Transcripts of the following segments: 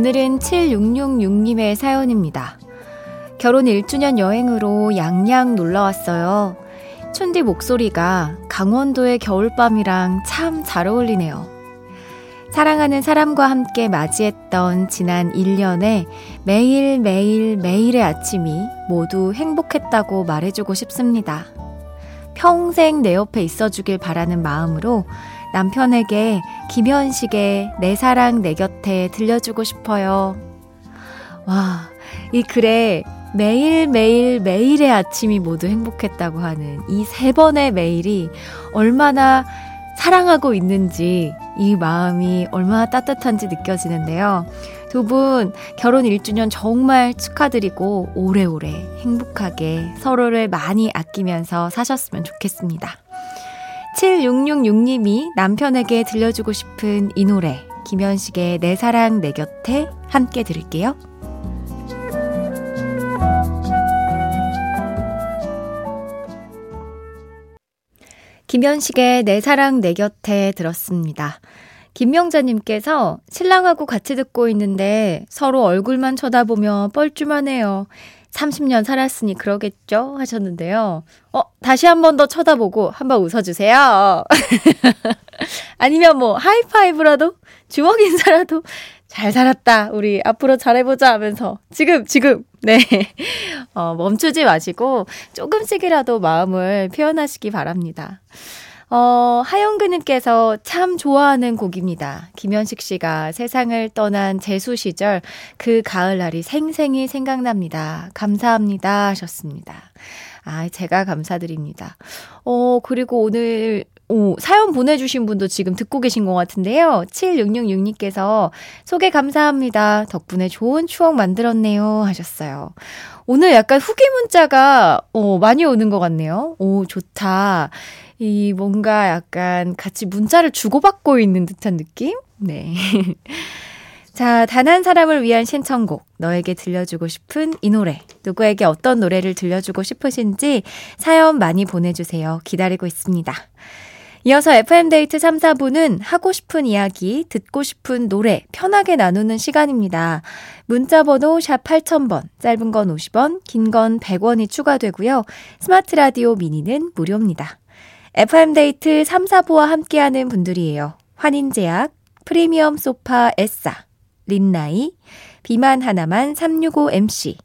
오늘은 7666님의 사연입니다. 결혼 1주년 여행으로 양양 놀러 왔어요. 촌디 목소리가 강원도의 겨울밤이랑 참 잘 어울리네요. 사랑하는 사람과 함께 맞이했던 지난 1년에 매일매일 매일의 아침이 모두 행복했다고 말해주고 싶습니다. 평생 내 옆에 있어주길 바라는 마음으로 남편에게 김현식의 내 사랑 내 곁에 들려주고 싶어요. 와, 이 글에 매일매일 매일의 아침이 모두 행복했다고 하는 이 세 번의 매일이 얼마나 사랑하고 있는지 이 마음이 얼마나 따뜻한지 느껴지는데요. 두 분 결혼 1주년 정말 축하드리고 오래오래 행복하게 서로를 많이 아끼면서 사셨으면 좋겠습니다. 7666님이 남편에게 들려주고 싶은 이 노래 김현식의 내 사랑 내 곁에 함께 들을게요. 김현식의 내 사랑 내 곁에 들었습니다. 김명자님께서 신랑하고 같이 듣고 있는데 서로 얼굴만 쳐다보며 뻘쭘하네요. 30년 살았으니 그러겠죠? 하셨는데요. 어, 다시 한 번 더 쳐다보고 한 번 웃어주세요. 아니면 뭐 하이파이브라도 주먹 인사라도 잘 살았다. 우리 앞으로 잘해보자 하면서 지금 지금 네 어, 멈추지 마시고 조금씩이라도 마음을 표현하시기 바랍니다. 어, 하영근님께서 참 좋아하는 곡입니다. 김현식 씨가 세상을 떠난 재수 시절 그 가을날이 생생히 생각납니다. 감사합니다. 하셨습니다. 아, 제가 감사드립니다. 어, 그리고 오늘 오, 사연 보내주신 분도 지금 듣고 계신 것 같은데요. 7666님께서 소개 감사합니다. 덕분에 좋은 추억 만들었네요. 하셨어요. 오늘 약간 후기 문자가, 어, 많이 오는 것 같네요. 오, 좋다. 이 뭔가 약간 같이 문자를 주고받고 있는 듯한 느낌? 네. 자, 단 한 사람을 위한 신청곡. 너에게 들려주고 싶은 이 노래. 누구에게 어떤 노래를 들려주고 싶으신지 사연 많이 보내주세요. 기다리고 있습니다. 이어서 FM데이트 3, 4부는 하고 싶은 이야기, 듣고 싶은 노래 편하게 나누는 시간입니다. 문자번호 샵 8000번, 짧은 건 50원, 긴 건 100원이 추가되고요. 스마트 라디오 미니는 무료입니다. FM데이트 3, 4부와 함께하는 분들이에요. 환인제약, 프리미엄 소파 에싸, 린나이, 비만 하나만 365MC,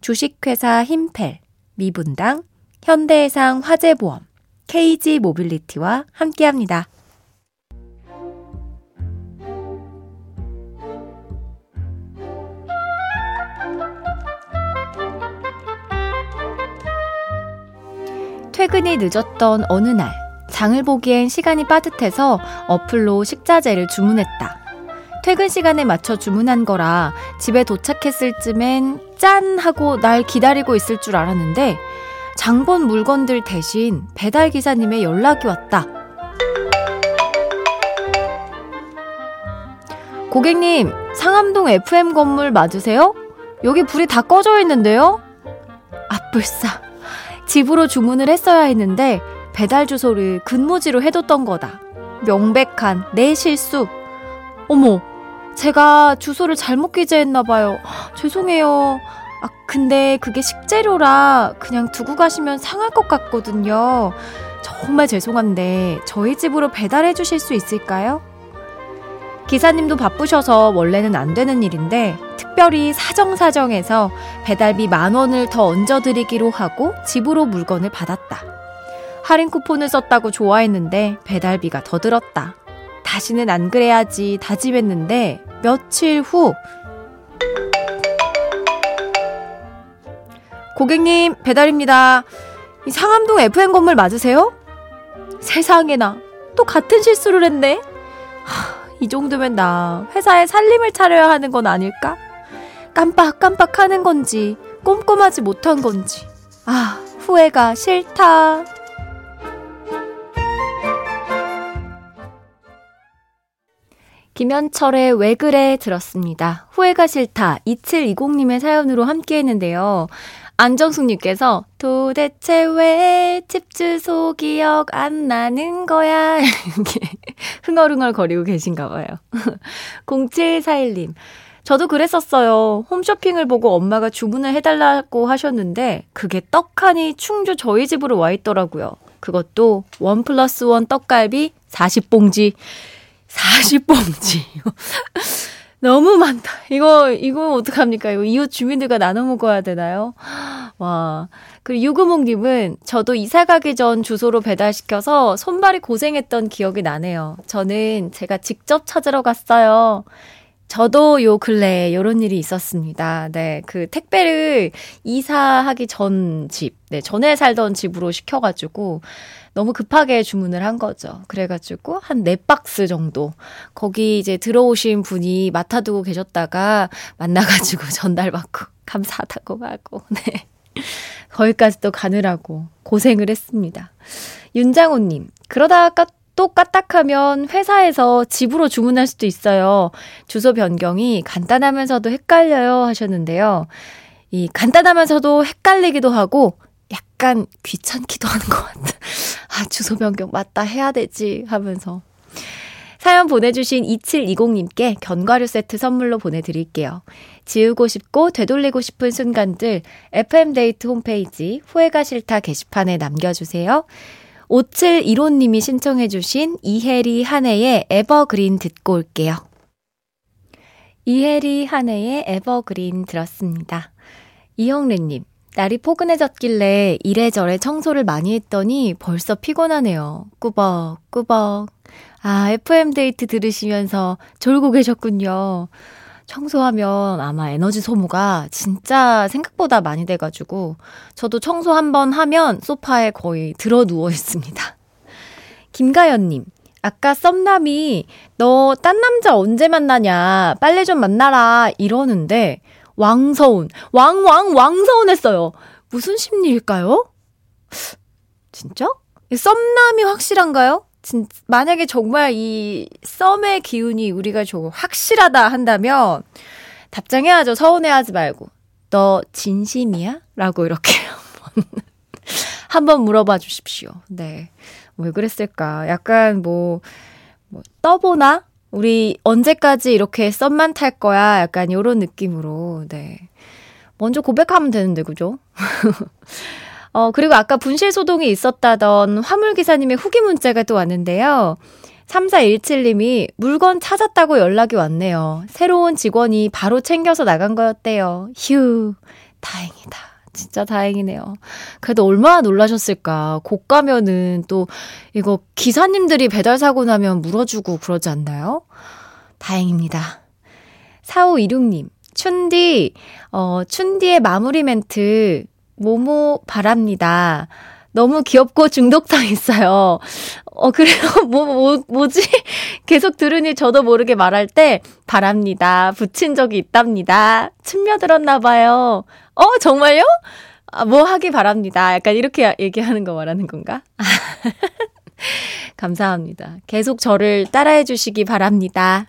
주식회사 힘펠, 미분당, 현대해상 화재보험, KG 모빌리티와 함께합니다. 퇴근이 늦었던 어느 날, 장을 보기엔 시간이 빠듯해서 어플로 식자재를 주문했다. 퇴근 시간에 맞춰 주문한 거라 집에 도착했을 쯤엔 짠! 하고 날 기다리고 있을 줄 알았는데 장본 물건들 대신 배달 기사님의 연락이 왔다. 고객님, 상암동 FM 건물 맞으세요? 여기 불이 다 꺼져 있는데요? 아뿔싸. 집으로 주문을 했어야 했는데 배달 주소를 근무지로 해뒀던 거다. 명백한 내 실수. 어머, 제가 주소를 잘못 기재했나봐요. 죄송해요. 아, 근데 그게 식재료라 그냥 두고 가시면 상할 것 같거든요. 정말 죄송한데 저희 집으로 배달해 주실 수 있을까요? 기사님도 바쁘셔서 원래는 안 되는 일인데 특별히 사정사정해서 배달비 만 원을 더 얹어드리기로 하고 집으로 물건을 받았다. 할인 쿠폰을 썼다고 좋아했는데 배달비가 더 들었다. 다시는 안 그래야지 다짐했는데 며칠 후 고객님 배달입니다. 상암동 FM 건물 맞으세요? 세상에나 또 같은 실수를 했네. 하, 이 정도면 나 회사에 살림을 차려야 하는 건 아닐까? 깜빡깜빡 하는 건지, 꼼꼼하지 못한 건지. 아, 후회가 싫다. 김현철의 왜 그래 들었습니다. 후회가 싫다. 2720님의 사연으로 함께 했는데요. 안정숙님께서 도대체 왜 집 주소 기억 안 나는 거야? 이렇게 흥얼흥얼 거리고 계신가 봐요. 0741님. 저도 그랬었어요. 홈쇼핑을 보고 엄마가 주문을 해달라고 하셨는데 그게 떡하니 충주 저희 집으로 와 있더라고요. 그것도 원 플러스 원 떡갈비 40봉지. 40봉지. 너무 많다. 이거, 이거 어떡합니까? 이거 이웃 주민들과 나눠 먹어야 되나요? 와. 그리고 유구몽님은 저도 이사 가기 전 주소로 배달시켜서 손발이 고생했던 기억이 나네요. 저는 제가 직접 찾으러 갔어요. 저도 요 근래에 요런 일이 있었습니다. 네. 그 택배를 이사하기 전 집, 네. 전에 살던 집으로 시켜가지고 너무 급하게 주문을 한 거죠. 그래가지고 한 네 박스 정도 거기 이제 들어오신 분이 맡아두고 계셨다가 만나가지고 전달받고 감사하다고 하고 네. 거기까지 또 가느라고 고생을 했습니다. 윤장호님, 그러다가 또 까딱하면 회사에서 집으로 주문할 수도 있어요. 주소 변경이 간단하면서도 헷갈려요 하셨는데요. 이 간단하면서도 헷갈리기도 하고 약간 귀찮기도 하는 것 같아. 아, 주소 변경 맞다 해야 되지 하면서. 사연 보내주신 2720님께 견과류 세트 선물로 보내드릴게요. 지우고 싶고 되돌리고 싶은 순간들 FM데이트 홈페이지 후회가 싫다 게시판에 남겨주세요. 5715님이 신청해주신 이혜리 한해의 에버그린 듣고 올게요. 이혜리 한해의 에버그린 들었습니다. 이영래님, 날이 포근해졌길래 이래저래 청소를 많이 했더니 벌써 피곤하네요. 꾸벅꾸벅. 아, FM데이트 들으시면서 졸고 계셨군요. 청소하면 아마 에너지 소모가 진짜 생각보다 많이 돼가지고 저도 청소 한번 하면 소파에 거의 들어 누워 있습니다. 김가연님, 아까 썸남이 너 딴 남자 언제 만나냐 빨리 좀 만나라 이러는데 왕서운, 왕왕 왕서운 했어요. 무슨 심리일까요? 진짜? 썸남이 확실한가요? 진, 만약에 정말 이 썸의 기운이 우리가 좀 확실하다 한다면 답장해야죠. 서운해하지 말고. 너 진심이야? 라고 이렇게 한번, 한번 물어봐 주십시오. 네. 왜 그랬을까? 약간 뭐, 뭐, 떠보나? 우리 언제까지 이렇게 썸만 탈 거야? 약간 요런 느낌으로, 네. 먼저 고백하면 되는데, 그죠? 어, 그리고 아까 분실 소동이 있었다던 화물기사님의 후기 문자가 또 왔는데요. 3417님이 물건 찾았다고 연락이 왔네요. 새로운 직원이 바로 챙겨서 나간 거였대요. 휴, 다행이다. 진짜 다행이네요. 그래도 얼마나 놀라셨을까. 고가면은 또 이거 기사님들이 배달 사고 나면 물어주고 그러지 않나요? 다행입니다. 4526님, 춘디, 어, 춘디의 마무리 멘트, 모모 바랍니다. 너무 귀엽고 중독성 있어요. 어, 그래요? 뭐, 뭐, 뭐지? 계속 들으니 저도 모르게 말할 때, 바랍니다. 붙인 적이 있답니다. 춤며들었나봐요. 어, 정말요? 아, 뭐 하기 바랍니다. 약간 이렇게 얘기하는 거 말하는 건가? 감사합니다. 계속 저를 따라해 주시기 바랍니다.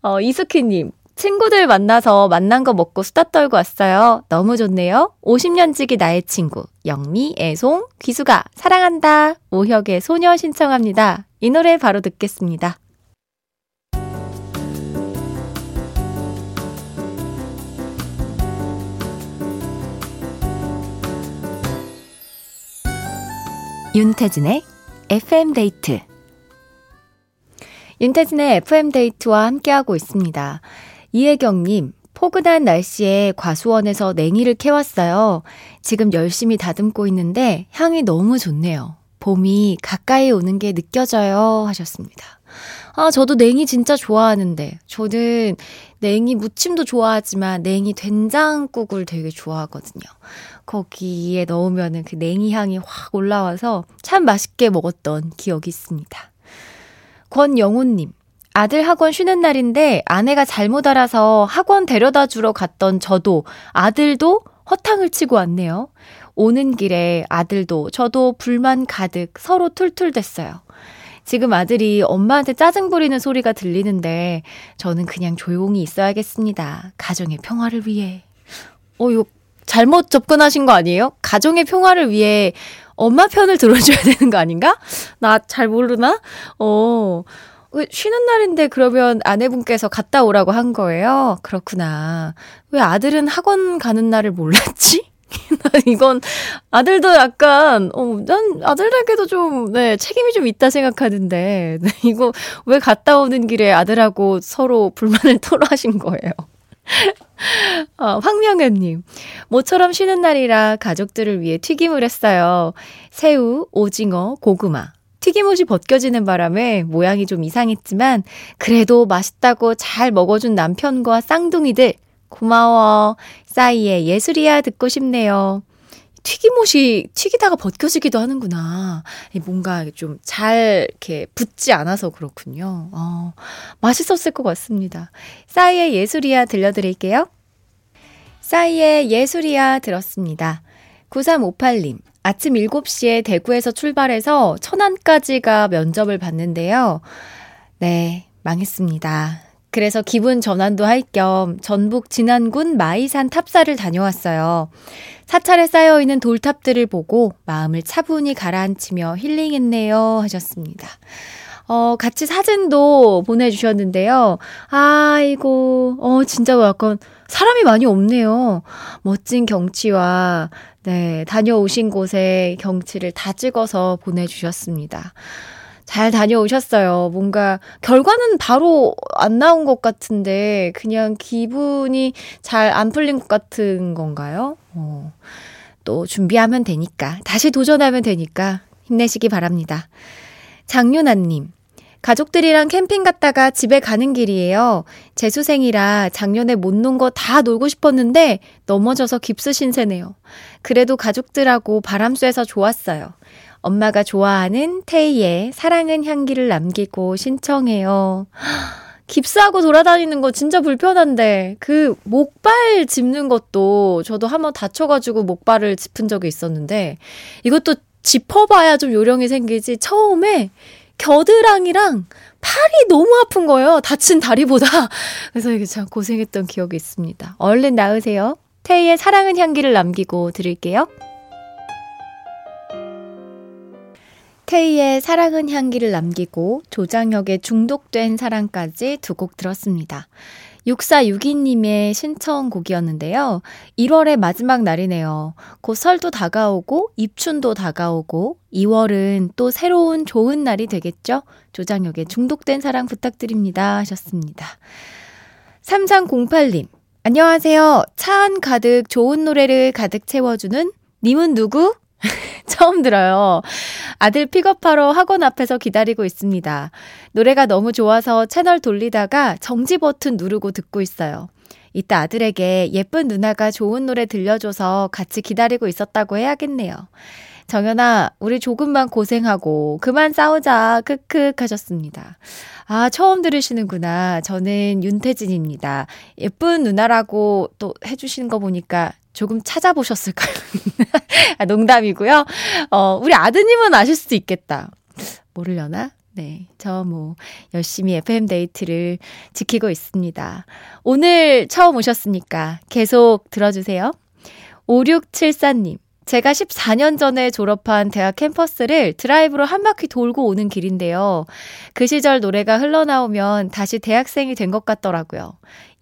어, 이수키님, 친구들 만나서 만난 거 먹고 수다 떨고 왔어요. 너무 좋네요. 50년 지기 나의 친구. 영미, 애송, 귀수가 사랑한다. 오혁의 소녀 신청합니다. 이 노래 바로 듣겠습니다. 윤태진의 FM데이트 윤태진의 FM데이트와 함께하고 있습니다. 이혜경님, 포근한 날씨에 과수원에서 냉이를 캐왔어요. 지금 열심히 다듬고 있는데 향이 너무 좋네요. 봄이 가까이 오는 게 느껴져요. 하셨습니다. 아, 저도 냉이 진짜 좋아하는데, 저는 냉이 무침도 좋아하지만 냉이 된장국을 되게 좋아하거든요. 거기에 넣으면은 그 냉이 향이 확 올라와서 참 맛있게 먹었던 기억이 있습니다. 권영훈님, 아들 학원 쉬는 날인데 아내가 잘못 알아서 학원 데려다 주러 갔던 저도 아들도 허탕을 치고 왔네요. 오는 길에 아들도 저도 불만 가득 서로 툴툴댔어요. 지금 아들이 엄마한테 짜증 부리는 소리가 들리는데 저는 그냥 조용히 있어야겠습니다. 가정의 평화를 위해. 어, 이거 잘못 접근하신 거 아니에요? 가정의 평화를 위해 엄마 편을 들어줘야 되는 거 아닌가? 나 잘 모르나? 어. 쉬는 날인데 그러면 아내분께서 갔다 오라고 한 거예요? 그렇구나. 왜 아들은 학원 가는 날을 몰랐지? 이건 아들도 약간 어, 난 아들에게도 좀 네, 책임이 좀 있다 생각하는데 네, 이거 왜 갔다 오는 길에 아들하고 서로 불만을 토로하신 거예요. 어, 황명현님, 모처럼 쉬는 날이라 가족들을 위해 튀김을 했어요. 새우, 오징어, 고구마. 튀김옷이 벗겨지는 바람에 모양이 좀 이상했지만, 그래도 맛있다고 잘 먹어준 남편과 쌍둥이들, 고마워. 싸이의 예술이야 듣고 싶네요. 튀김옷이 튀기다가 벗겨지기도 하는구나. 뭔가 좀 잘 이렇게 붙지 않아서 그렇군요. 어, 맛있었을 것 같습니다. 싸이의 예술이야 들려드릴게요. 싸이의 예술이야 들었습니다. 9358님, 아침 7시에 대구에서 출발해서 천안까지가 면접을 봤는데요. 네, 망했습니다. 그래서 기분 전환도 할 겸 전북 진안군 마이산 탑사를 다녀왔어요. 사찰에 쌓여 있는 돌탑들을 보고 마음을 차분히 가라앉히며 힐링했네요. 하셨습니다. 어, 같이 사진도 보내주셨는데요. 아이고, 어, 진짜 약간 사람이 많이 없네요. 멋진 경치와, 네, 다녀오신 곳의 경치를 다 찍어서 보내주셨습니다. 잘 다녀오셨어요. 뭔가 결과는 바로 안 나온 것 같은데 그냥 기분이 잘 안 풀린 것 같은 건가요? 어. 또 준비하면 되니까 다시 도전하면 되니까 힘내시기 바랍니다. 장윤아님. 가족들이랑 캠핑 갔다가 집에 가는 길이에요. 재수생이라 작년에 못 논 거 다 놀고 싶었는데 넘어져서 깁스 신세네요. 그래도 가족들하고 바람 쐬서 좋았어요. 엄마가 좋아하는 테이의 사랑은 향기를 남기고 신청해요. 깁스하고 돌아다니는 거 진짜 불편한데 그 목발 짚는 것도 저도 한번 다쳐가지고 목발을 짚은 적이 있었는데 이것도 짚어봐야 좀 요령이 생기지 처음에 겨드랑이랑 팔이 너무 아픈 거예요. 다친 다리보다. 그래서 이게 참 고생했던 기억이 있습니다. 얼른 나으세요. 테이의 사랑은 향기를 남기고 드릴게요. 테이의 사랑은 향기를 남기고 조장혁의 중독된 사랑까지 두 곡 들었습니다. 6462님의 신청곡이었는데요. 1월의 마지막 날이네요. 곧 설도 다가오고 입춘도 다가오고 2월은 또 새로운 좋은 날이 되겠죠? 조장혁의 중독된 사랑 부탁드립니다 하셨습니다. 3308님 안녕하세요. 차 안 가득 좋은 노래를 가득 채워주는 님은 누구? 처음 들어요. 아들 픽업하러 학원 앞에서 기다리고 있습니다. 노래가 너무 좋아서 채널 돌리다가 정지 버튼 누르고 듣고 있어요. 이따 아들에게 예쁜 누나가 좋은 노래 들려줘서 같이 기다리고 있었다고 해야겠네요. 정연아, 우리 조금만 고생하고 그만 싸우자. 크크 하셨습니다. 아, 처음 들으시는구나. 저는 윤태진입니다. 예쁜 누나라고 또 해주시는 거 보니까 조금 찾아보셨을까요? 아, 농담이고요. 어, 우리 아드님은 아실 수도 있겠다. 모르려나? 네. 저 뭐, 열심히 FM데이트를 지키고 있습니다. 오늘 처음 오셨으니까 계속 들어주세요. 5674님. 제가 14년 전에 졸업한 대학 캠퍼스를 드라이브로 한 바퀴 돌고 오는 길인데요. 그 시절 노래가 흘러나오면 다시 대학생이 된 것 같더라고요.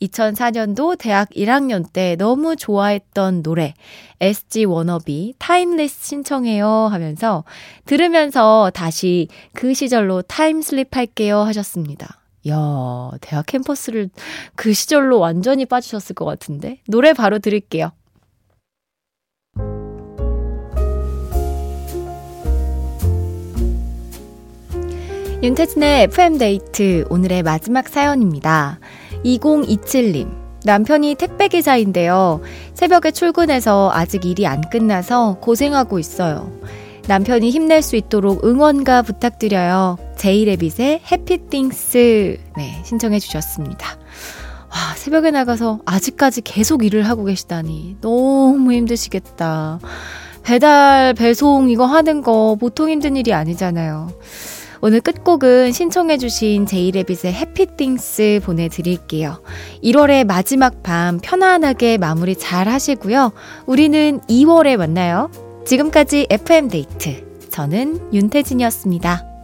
2004년도 대학 1학년 때 너무 좋아했던 노래 SG Wannabe Timeless 신청해요 하면서 들으면서 다시 그 시절로 time slip 할게요 하셨습니다. 야, 대학 캠퍼스를 그 시절로 완전히 빠지셨을 것 같은데 노래 바로 들을게요. 윤태진의 FM데이트 오늘의 마지막 사연입니다. 2027님. 남편이 택배기사인데요. 새벽에 출근해서 아직 일이 안 끝나서 고생하고 있어요. 남편이 힘낼 수 있도록 응원가 부탁드려요. 제이레빗의 해피띵스. 네, 신청해 주셨습니다. 와, 새벽에 나가서 아직까지 계속 일을 하고 계시다니. 너무 힘드시겠다. 배달, 배송 이거 하는 거 보통 힘든 일이 아니잖아요. 오늘 끝곡은 신청해주신 제이레빗의 해피띵스 보내드릴게요. 1월의 마지막 밤 편안하게 마무리 잘 하시고요. 우리는 2월에 만나요. 지금까지 FM데이트. 저는 윤태진이었습니다.